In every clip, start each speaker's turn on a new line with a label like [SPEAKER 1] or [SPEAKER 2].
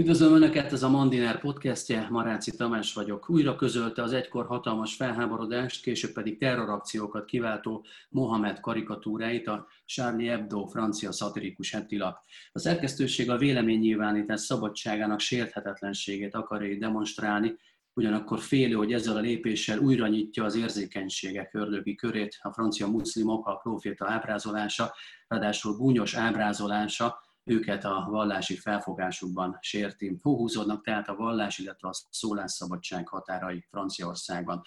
[SPEAKER 1] Üdvözlöm Önöket, ez a Mandiner podcastje, Maráci Tamás vagyok. Újra közölte az egykor hatalmas felháborodást, később pedig terrorakciókat kiváltó Mohamed karikatúráit a Charlie Hebdo francia szatirikus hetilap. A szerkesztőség a véleménynyilvánítás szabadságának sérthetetlenségét akarja demonstrálni, ugyanakkor félő, hogy ezzel a lépéssel újra nyitja az érzékenységek ördögi körét, a francia muszlimok, a proféta ábrázolása, ráadásul gúnyos ábrázolása, őket a vallási felfogásukban sérti. Hóhúzódnak tehát a vallás, illetve a szólásszabadság határai Franciaországban.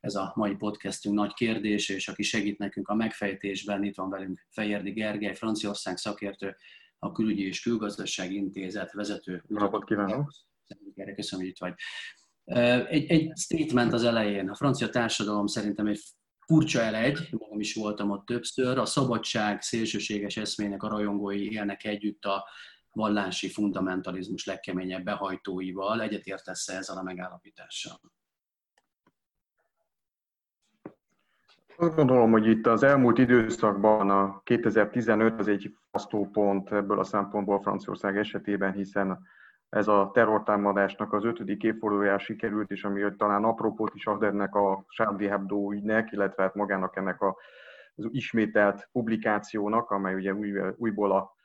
[SPEAKER 1] Ez a mai podcastünk nagy kérdés, és aki segít nekünk a megfejtésben, itt van velünk Fejérdi Gergely, Franciaország szakértő, a Külügyi és Külgazdasági Intézet vezető.
[SPEAKER 2] Napot kívánok!
[SPEAKER 1] Köszönöm, hogy itt vagy. Egy, egy statement az elején. A francia társadalom szerintem egy furcsa elegy, magam is voltam ott többször, a szabadság szélsőséges eszmének a rajongói élnek együtt a vallási fundamentalizmus legkeményebb behajtóival. Egyetértesz -e ezzel a megállapítással?
[SPEAKER 2] Azt gondolom, hogy itt az elmúlt időszakban a 2015 az egy pont ebből a szempontból Franciaország esetében, hiszen ez a terrortámadásnak az ötödik évfordulójára sikerült, és ami talán apropót is ad ennek a Charlie Hebdo ügynek, illetve hát magának ennek a, az ismételt publikációnak, amely ugye új, újból a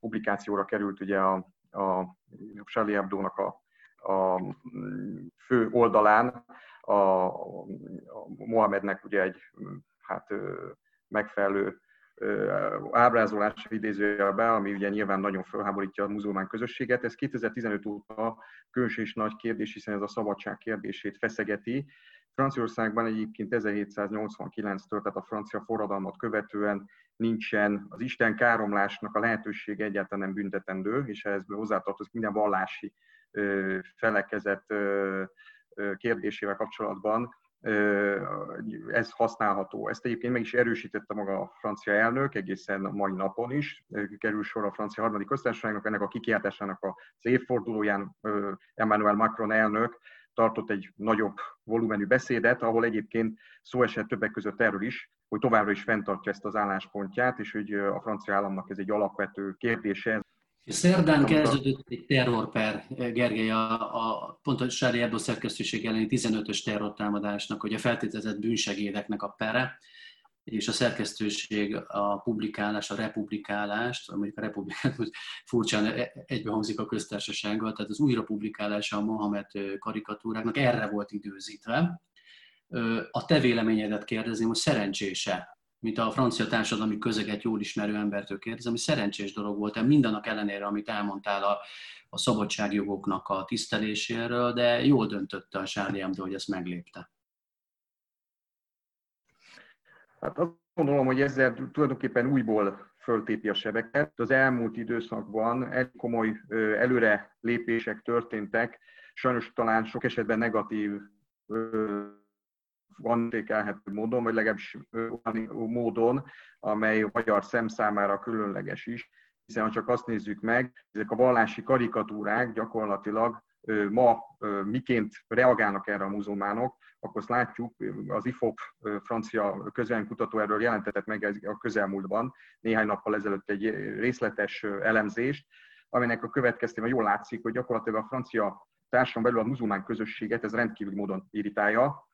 [SPEAKER 2] publikációra került ugye a, a Charlie Hebdo-nak a, a fő oldalán, a, a Mohamednek ugye egy hát megfelelő ábrázolás idézőjelbe, ami ugye nyilván nagyon felháborítja a muzulmán közösséget. Ez 2015 óta különös és nagy kérdés, hiszen ez a szabadság kérdését feszegeti. Franciaországban egyébként 1789-től, tehát a francia forradalmat követően nincsen az Isten káromlásnak a lehetősége egyáltalán nem büntetendő, és ehhez hozzátartozik minden vallási felekezet kérdésével kapcsolatban ez használható. Ezt egyébként meg is erősítette maga a francia elnök, egészen a mai napon is. Kerül sor a francia harmadik köztársaságnak, ennek a kikiáltásának az évfordulóján Emmanuel Macron elnök tartott egy nagyobb volumenű beszédet, ahol egyébként szó esett többek között erről is, hogy továbbra is fenntartja ezt az álláspontját, és hogy a francia államnak ez egy alapvető kérdése.
[SPEAKER 1] Szerdán kezdődött egy terrorper, Gergely, a, a pont a Sári Ebdo szerkesztőség elleni 15-ös terrortámadásnak, hogy a feltételezett bűnsegédeknek a pere, és a szerkesztőség a publikálás, a republikálást, mondjuk a republikát most furcsán egybehangzik a köztársasággal, tehát az újrapublikálása a Mohamed karikatúráknak erre volt időzítve. A te véleményedet kérdezném, hogy szerencsése mint a francia társadalmi közeget jól ismerő embertől kérdezem, hogy szerencsés dolog volt-e mindannak ellenére, amit elmondtál a, a szabadságjogoknak a tiszteléséről, de jól döntötte a Charlie Hebdo, hogy ezt meglépte.
[SPEAKER 2] Hát azt gondolom, hogy ezzel tulajdonképpen újból föltépi a sebeket. Az elmúlt időszakban egy komoly előre lépések történtek, sajnos talán sok esetben negatív értékelhető módon, vagy legalábbis módon, amely a magyar szem számára különleges is, hiszen ha csak azt nézzük meg, ezek a vallási karikatúrák gyakorlatilag ma miként reagálnak erre a muzulmánok, akkor azt látjuk, az IFOP francia közvéleménykutató erről jelentetett meg a közelmúltban, néhány nappal ezelőtt egy részletes elemzést, aminek a következtében jól látszik, hogy gyakorlatilag a francia társadalom belül a muzulmán közösséget ez rendkívül módon irritálja,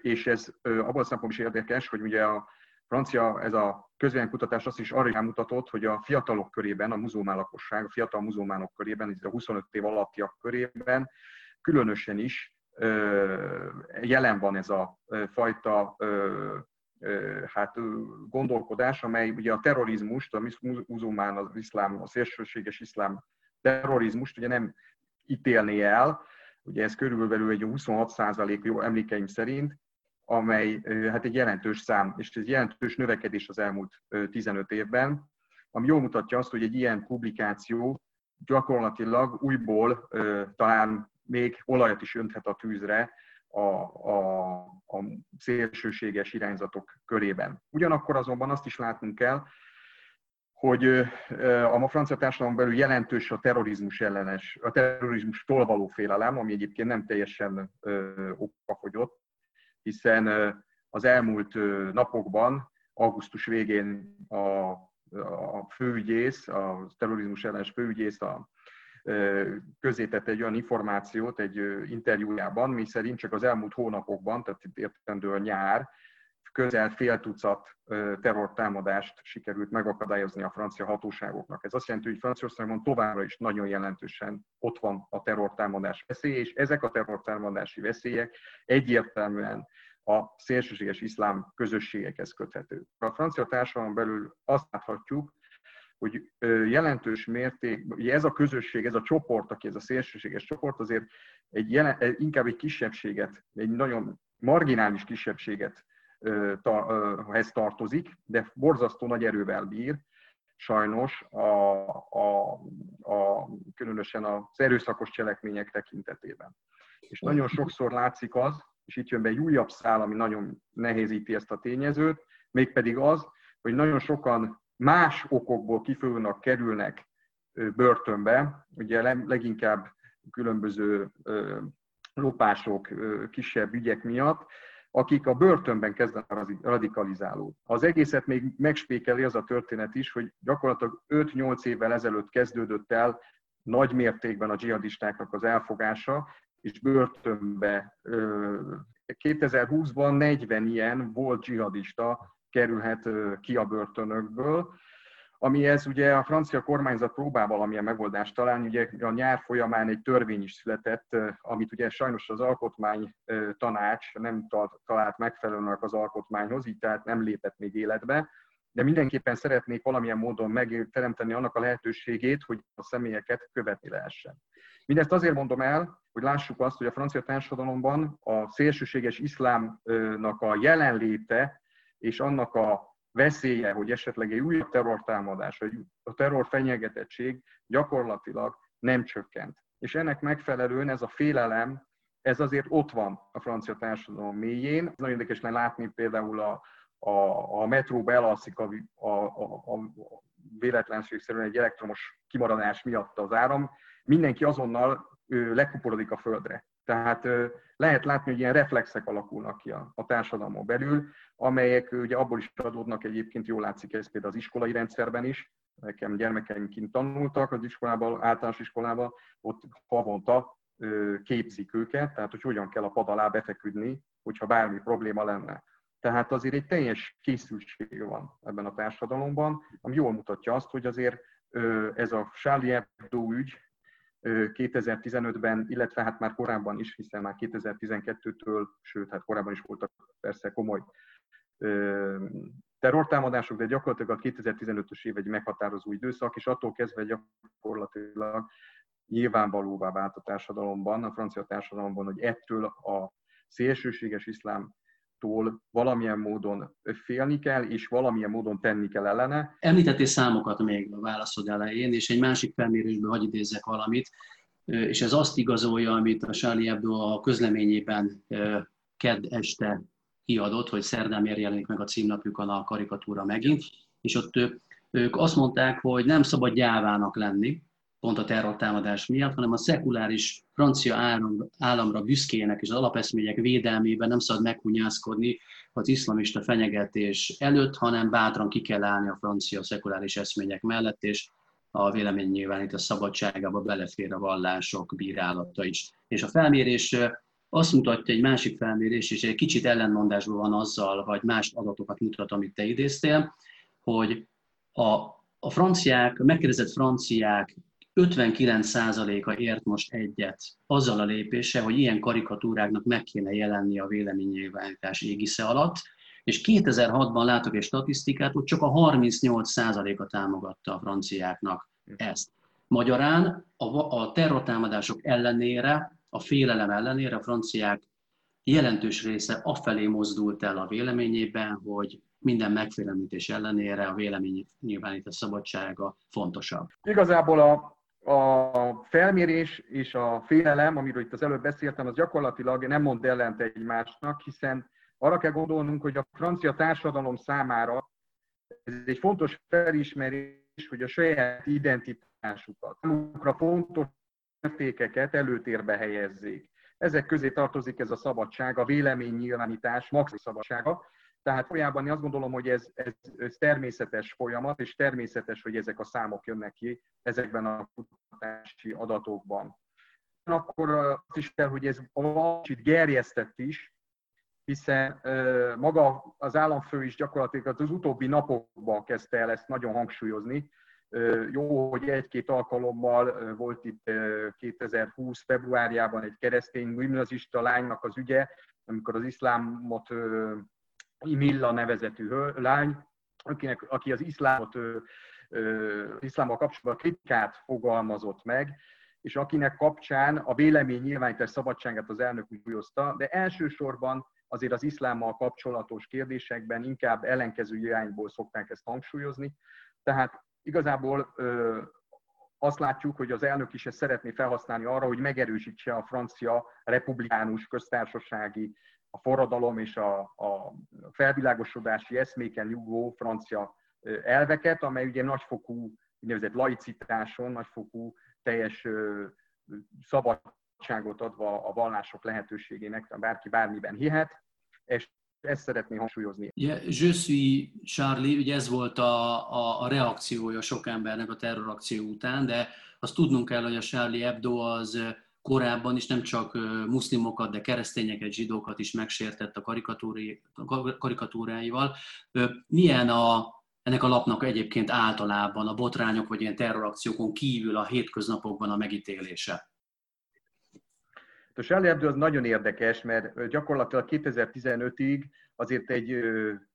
[SPEAKER 2] és ez abban a szempontból is érdekes, hogy ugye a francia, ez a közvéleménykutatás azt is arra mutatott, hogy a fiatalok körében, a muzulmán lakosság, a fiatal muzulmánok körében, ez a 25 év alattiak körében különösen is jelen van ez a fajta hát gondolkodás, amely ugye a terrorizmust, a muzulmán, az iszlám, a szélsőséges iszlám terrorizmust ugye nem ítélné el, ugye ez körülbelül egy 26 százalék jó emlékeim szerint, amely hát egy jelentős szám, és ez jelentős növekedés az elmúlt 15 évben, ami jól mutatja azt, hogy egy ilyen publikáció gyakorlatilag újból talán még olajat is önthet a tűzre a, a, a szélsőséges irányzatok körében. Ugyanakkor azonban azt is látnunk kell, hogy a francia társadalom belül jelentős a terrorizmus ellenes, a terrorizmustól való félelem, ami egyébként nem teljesen okafogyott, hiszen az elmúlt napokban, augusztus végén a, a főügyész, a terrorizmus ellenes főügyész, a közétett egy olyan információt egy interjújában, mi szerint csak az elmúlt hónapokban, tehát értendő a nyár, közel fél tucat terrortámadást sikerült megakadályozni a francia hatóságoknak. Ez azt jelenti, hogy Franciaországban továbbra is nagyon jelentősen ott van a terrortámadás veszélye, és ezek a terrortámadási veszélyek egyértelműen a szélsőséges iszlám közösségekhez köthető. A francia társadalom belül azt láthatjuk, hogy jelentős mérték, ugye ez a közösség, ez a csoport, aki ez a szélsőséges csoport, azért egy jelen, inkább egy kisebbséget, egy nagyon marginális kisebbséget hez tartozik, de borzasztó nagy erővel bír, sajnos a, a, a, különösen az erőszakos cselekmények tekintetében. És nagyon sokszor látszik az, és itt jön be egy újabb szál, ami nagyon nehézíti ezt a tényezőt, mégpedig az, hogy nagyon sokan más okokból kifolyólag kerülnek börtönbe, ugye leginkább különböző lopások, kisebb ügyek miatt, akik a börtönben kezdenek radikalizálódni. Az egészet még megspékeli az a történet is, hogy gyakorlatilag 5-8 évvel ezelőtt kezdődött el nagy mértékben a dzsihadistáknak az elfogása, és börtönbe 2020-ban 40 ilyen volt dzsihadista kerülhet ki a börtönökből, amihez ugye a francia kormányzat próbál valamilyen megoldást találni. Ugye a nyár folyamán egy törvény is született, amit ugye sajnos az alkotmány tanács nem talált megfelelőnek az alkotmányhoz, így tehát nem lépett még életbe, de mindenképpen szeretnék valamilyen módon megteremteni annak a lehetőségét, hogy a személyeket követni lehessen. Mindezt azért mondom el, hogy lássuk azt, hogy a francia társadalomban a szélsőséges iszlámnak a jelenléte és annak a veszélye, hogy esetleg egy újabb terrortámadás, vagy a terror fenyegetettség gyakorlatilag nem csökkent. És ennek megfelelően ez a félelem, ez azért ott van a francia társadalom mélyén. Nagyon érdekes látni például a, a, a metróba elalszik a, a, a, a véletlenségszerűen egy elektromos kimaradás miatt az áram, mindenki azonnal ő, lekuporodik a földre. Tehát lehet látni, hogy ilyen reflexek alakulnak ki a, társadalmon belül, amelyek ugye abból is adódnak egyébként, jól látszik ez például az iskolai rendszerben is, nekem gyermekeim kint tanultak az iskolában, általános iskolában, ott havonta képzik őket, tehát hogy hogyan kell a pad alá befeküdni, hogyha bármi probléma lenne. Tehát azért egy teljes készültség van ebben a társadalomban, ami jól mutatja azt, hogy azért ez a Charlie Hebdo ügy, 2015-ben, illetve hát már korábban is, hiszen már 2012-től, sőt, hát korábban is voltak persze komoly terrortámadások, de gyakorlatilag a 2015-ös év egy meghatározó időszak, és attól kezdve gyakorlatilag nyilvánvalóvá vált a társadalomban, a francia társadalomban, hogy ettől a szélsőséges iszlám tól valamilyen módon félni kell, és valamilyen módon tenni kell ellene.
[SPEAKER 1] Említettél számokat még a válaszod elején, és egy másik felmérésből hagy idézzek valamit, és ez azt igazolja, amit a Charlie Hebdo a közleményében kedd este kiadott, hogy szerdán miért jelenik meg a címnapjukon a karikatúra megint, és ott ők azt mondták, hogy nem szabad gyávának lenni, pont a terrortámadás miatt, hanem a szekuláris francia állam, államra büszkének és az alapeszmények védelmében nem szabad meghunyászkodni az iszlamista fenyegetés előtt, hanem bátran ki kell állni a francia szekuláris eszmények mellett, és a vélemény a szabadságába belefér a vallások bírálata is. És a felmérés azt mutatja egy másik felmérés, és egy kicsit ellenmondásban van azzal, vagy más adatokat mutat, amit te idéztél, hogy a, a franciák, megkérdezett franciák 59%-a ért most egyet azzal a lépéssel, hogy ilyen karikatúráknak meg kéne jelenni a véleménynyilvánítás égisze alatt, és 2006-ban látok egy statisztikát, hogy csak a 38%-a támogatta a franciáknak ezt. Magyarán a, terrortámadások ellenére, a félelem ellenére a franciák jelentős része afelé mozdult el a véleményében, hogy minden megfélemlítés ellenére a véleménynyilvánítás szabadsága fontosabb.
[SPEAKER 2] Igazából a a felmérés és a félelem, amiről itt az előbb beszéltem, az gyakorlatilag nem mond ellent egymásnak, hiszen arra kell gondolnunk, hogy a francia társadalom számára ez egy fontos felismerés, hogy a saját identitásukat, számukra fontos értékeket előtérbe helyezzék. Ezek közé tartozik ez a szabadság, a véleménynyilvánítás, maximum szabadsága. Tehát folyamban én azt gondolom, hogy ez, ez, ez természetes folyamat, és természetes, hogy ezek a számok jönnek ki ezekben a kutatási adatokban. Akkor azt is kell, hogy ez kicsit gerjesztett is, hiszen maga az államfő is gyakorlatilag az utóbbi napokban kezdte el ezt nagyon hangsúlyozni. Jó, hogy egy-két alkalommal volt itt 2020. februárjában egy keresztény gimnazista lánynak az ügye, amikor az iszlámot Imilla nevezetű lány, akinek, aki az iszlámot, az iszlámmal kapcsolatban kritikát fogalmazott meg, és akinek kapcsán a vélemény nyilvánítás szabadságát az elnök úgy de elsősorban azért az iszlámmal kapcsolatos kérdésekben inkább ellenkező irányból szokták ezt hangsúlyozni. Tehát igazából ö, azt látjuk, hogy az elnök is ezt szeretné felhasználni arra, hogy megerősítse a francia republikánus köztársasági, a forradalom és a, a felvilágosodási eszméken nyugvó francia elveket, amely ugye nagyfokú úgynevezett laicitáson, nagyfokú teljes szabadságot adva a vallások lehetőségének, bárki bármiben hihet, és ezt szeretném hangsúlyozni.
[SPEAKER 1] Yeah, je suis Charlie, ugye ez volt a, a, a reakciója sok embernek a terrorakció után, de azt tudnunk kell, hogy a Charlie Hebdo az korábban is nem csak muszlimokat, de keresztényeket, zsidókat is megsértett a karikatúráival. Milyen a, ennek a lapnak egyébként általában a botrányok vagy ilyen terrorakciókon kívül a hétköznapokban a megítélése?
[SPEAKER 2] A Charlie Hebdo az nagyon érdekes, mert gyakorlatilag 2015-ig azért egy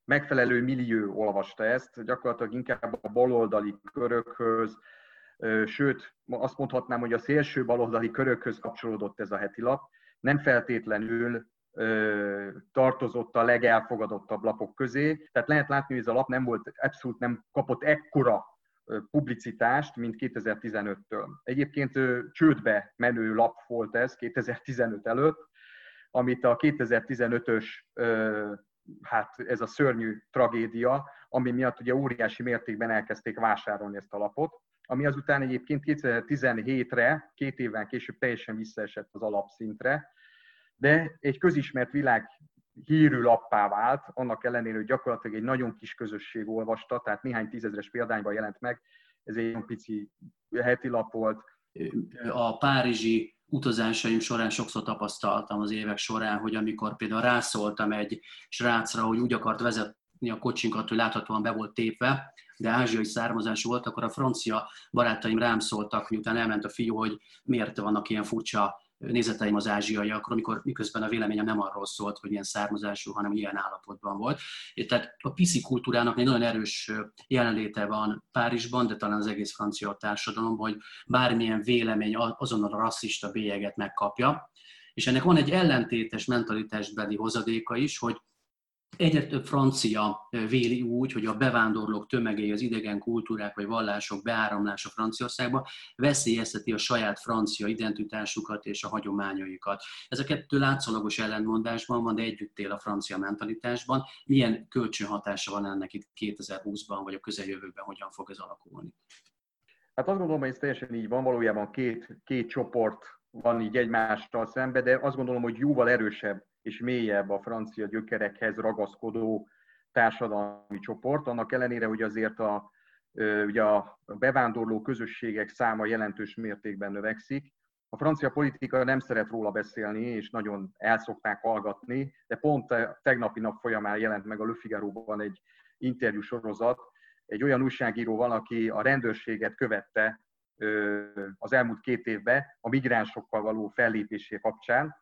[SPEAKER 2] megfelelő millió olvasta ezt, gyakorlatilag inkább a baloldali körökhöz, sőt, azt mondhatnám, hogy a szélső baloldali körökhöz kapcsolódott ez a heti lap. Nem feltétlenül tartozott a legelfogadottabb lapok közé. Tehát lehet látni, hogy ez a lap nem volt, abszolút nem kapott ekkora publicitást, mint 2015-től. Egyébként csődbe menő lap volt ez 2015 előtt, amit a 2015-ös, hát ez a szörnyű tragédia, ami miatt ugye óriási mértékben elkezdték vásárolni ezt a lapot, ami azután egyébként 2017-re, két évvel később teljesen visszaesett az alapszintre, de egy közismert világ hírű lappá vált, annak ellenére, hogy gyakorlatilag egy nagyon kis közösség olvasta, tehát néhány tízezres példányban jelent meg, ez egy nagyon pici heti lap volt.
[SPEAKER 1] A párizsi utazásaim során sokszor tapasztaltam az évek során, hogy amikor például rászóltam egy srácra, hogy úgy akart vezetni a kocsinkat, hogy láthatóan be volt tépve, de ázsiai származású volt, akkor a francia barátaim rám szóltak, miután elment a fiú, hogy miért vannak ilyen furcsa nézeteim az ázsiaiakról, amikor miközben a véleményem nem arról szólt, hogy ilyen származású, hanem ilyen állapotban volt. Tehát a piszi kultúrának egy nagyon erős jelenléte van Párizsban, de talán az egész francia társadalomban, hogy bármilyen vélemény azonnal a rasszista bélyeget megkapja. És ennek van egy ellentétes mentalitásbeli hozadéka is, hogy Egyre több francia véli úgy, hogy a bevándorlók tömegei, az idegen kultúrák vagy vallások beáramlása Franciaországba veszélyezteti a saját francia identitásukat és a hagyományaikat. Ez a kettő látszólagos ellentmondásban van, de együtt él a francia mentalitásban. Milyen kölcsönhatása van ennek itt 2020-ban, vagy a közeljövőben, hogyan fog ez alakulni?
[SPEAKER 2] Hát azt gondolom, hogy ez teljesen így van, valójában két, két csoport van így egymással szembe, de azt gondolom, hogy jóval erősebb és mélyebb a francia gyökerekhez ragaszkodó társadalmi csoport, annak ellenére, hogy azért a, ugye a bevándorló közösségek száma jelentős mértékben növekszik. A francia politika nem szeret róla beszélni, és nagyon el szokták hallgatni, de pont tegnapi nap folyamán jelent meg a Le Figaro-ban egy interjú sorozat, egy olyan újságíróval, aki a rendőrséget követte az elmúlt két évben a migránsokkal való fellépésé kapcsán,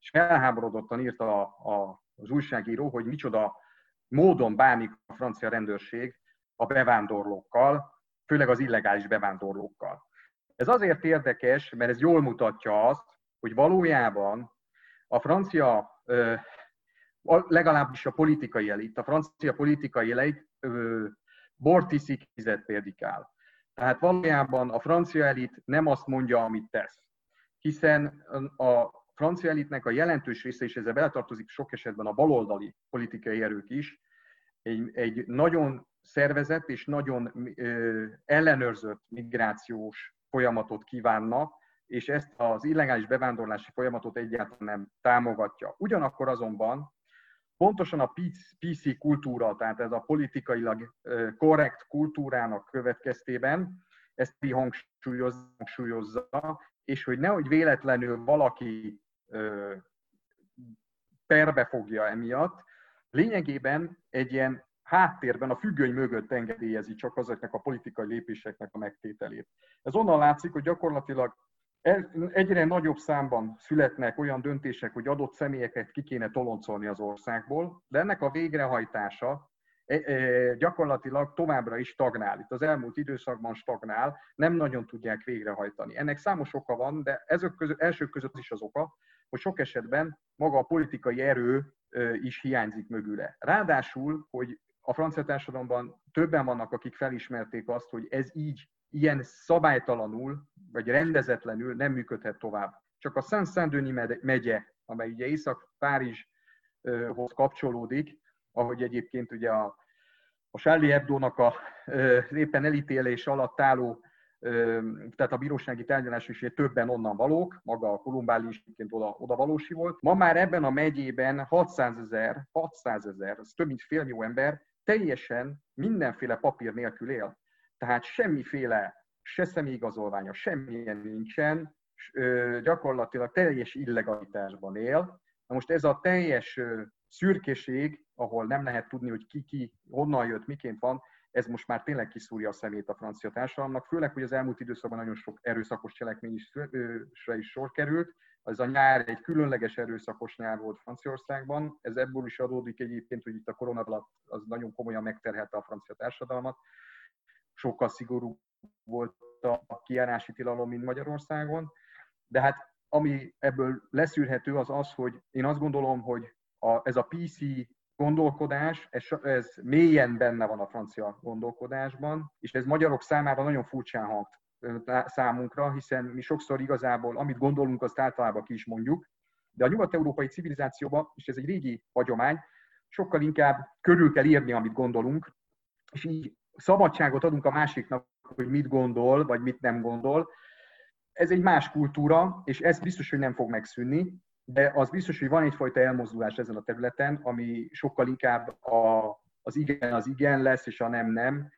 [SPEAKER 2] és felháborodottan írta a, a, az újságíró, hogy micsoda módon bánik a francia rendőrség a bevándorlókkal, főleg az illegális bevándorlókkal. Ez azért érdekes, mert ez jól mutatja azt, hogy valójában a francia, legalábbis a politikai elit, a francia politikai elit bort iszik, példikál. Tehát valójában a francia elit nem azt mondja, amit tesz. Hiszen a francia elitnek a jelentős része, és ezzel beletartozik sok esetben a baloldali politikai erők is, egy, egy nagyon szervezett és nagyon ö, ellenőrzött migrációs folyamatot kívánna, és ezt az illegális bevándorlási folyamatot egyáltalán nem támogatja. Ugyanakkor azonban pontosan a PC kultúra, tehát ez a politikailag korrekt kultúrának következtében ezt hangsúlyozza, és hogy nehogy véletlenül valaki perbe fogja emiatt, lényegében egy ilyen háttérben, a függöny mögött engedélyezi csak azoknak a politikai lépéseknek a megtételét. Ez onnan látszik, hogy gyakorlatilag egyre nagyobb számban születnek olyan döntések, hogy adott személyeket ki kéne toloncolni az országból, de ennek a végrehajtása gyakorlatilag továbbra is stagnál. Itt az elmúlt időszakban stagnál, nem nagyon tudják végrehajtani. Ennek számos oka van, de ezek között, elsők között is az oka, hogy sok esetben maga a politikai erő is hiányzik mögüle. Ráadásul, hogy a francia társadalomban többen vannak, akik felismerték azt, hogy ez így, ilyen szabálytalanul, vagy rendezetlenül nem működhet tovább. Csak a Saint-Saint-Denis megye, amely ugye Észak-Párizshoz kapcsolódik, ahogy egyébként ugye a, a Charlie Hebdo-nak a, éppen elítélés alatt álló tehát a bírósági tárgyalás is többen onnan valók, maga a Kolumbáli is oda, oda valósi volt. Ma már ebben a megyében 600 ezer, 600 ezer, ez több mint fél millió ember teljesen mindenféle papír nélkül él. Tehát semmiféle, se személyigazolványa, semmilyen nincsen, gyakorlatilag teljes illegalitásban él. Na most ez a teljes szürkéség, ahol nem lehet tudni, hogy ki, ki, honnan jött, miként van, ez most már tényleg kiszúrja a szemét a francia társadalomnak, főleg, hogy az elmúlt időszakban nagyon sok erőszakos cselekmény is, sor került. Ez a nyár egy különleges erőszakos nyár volt Franciaországban. Ez ebből is adódik egyébként, hogy itt a korona alatt az nagyon komolyan megterhelte a francia társadalmat. Sokkal szigorú volt a kiárási tilalom, mint Magyarországon. De hát ami ebből leszűrhető az az, hogy én azt gondolom, hogy a, ez a PC gondolkodás, ez, ez mélyen benne van a francia gondolkodásban, és ez magyarok számára nagyon furcsán hat számunkra, hiszen mi sokszor igazából, amit gondolunk, azt általában ki is mondjuk, de a nyugat-európai civilizációban, és ez egy régi hagyomány, sokkal inkább körül kell írni, amit gondolunk, és így szabadságot adunk a másiknak, hogy mit gondol, vagy mit nem gondol. Ez egy más kultúra, és ez biztos, hogy nem fog megszűnni, de az biztos, hogy van egyfajta elmozdulás ezen a területen, ami sokkal inkább a, az igen az igen lesz, és a nem nem,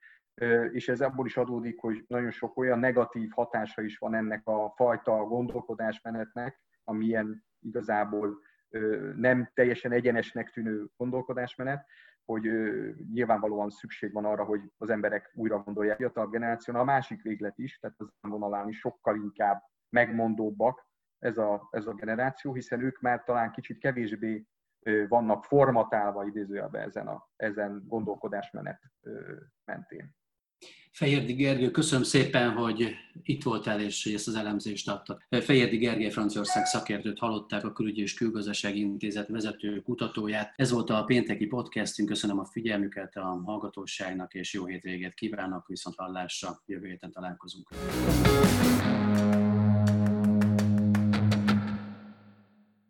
[SPEAKER 2] és ez abból is adódik, hogy nagyon sok olyan negatív hatása is van ennek a fajta gondolkodásmenetnek, amilyen igazából nem teljesen egyenesnek tűnő gondolkodásmenet, hogy nyilvánvalóan szükség van arra, hogy az emberek újra gondolják. A fiatal generáció, a másik véglet is, tehát az vonalán is sokkal inkább megmondóbbak, ez a, ez a generáció, hiszen ők már talán kicsit kevésbé vannak formatálva idézőjelben ezen, a, ezen gondolkodásmenet mentén.
[SPEAKER 1] Fejérdi Gergő, köszönöm szépen, hogy itt voltál és ezt az elemzést adtad. Fejérdi Gergely Franciaország szakértőt hallották, a Külügyi és Külgazdasági Intézet vezető kutatóját. Ez volt a pénteki podcastünk, köszönöm a figyelmüket a hallgatóságnak, és jó hétvégét kívánok, viszont hallásra jövő héten találkozunk.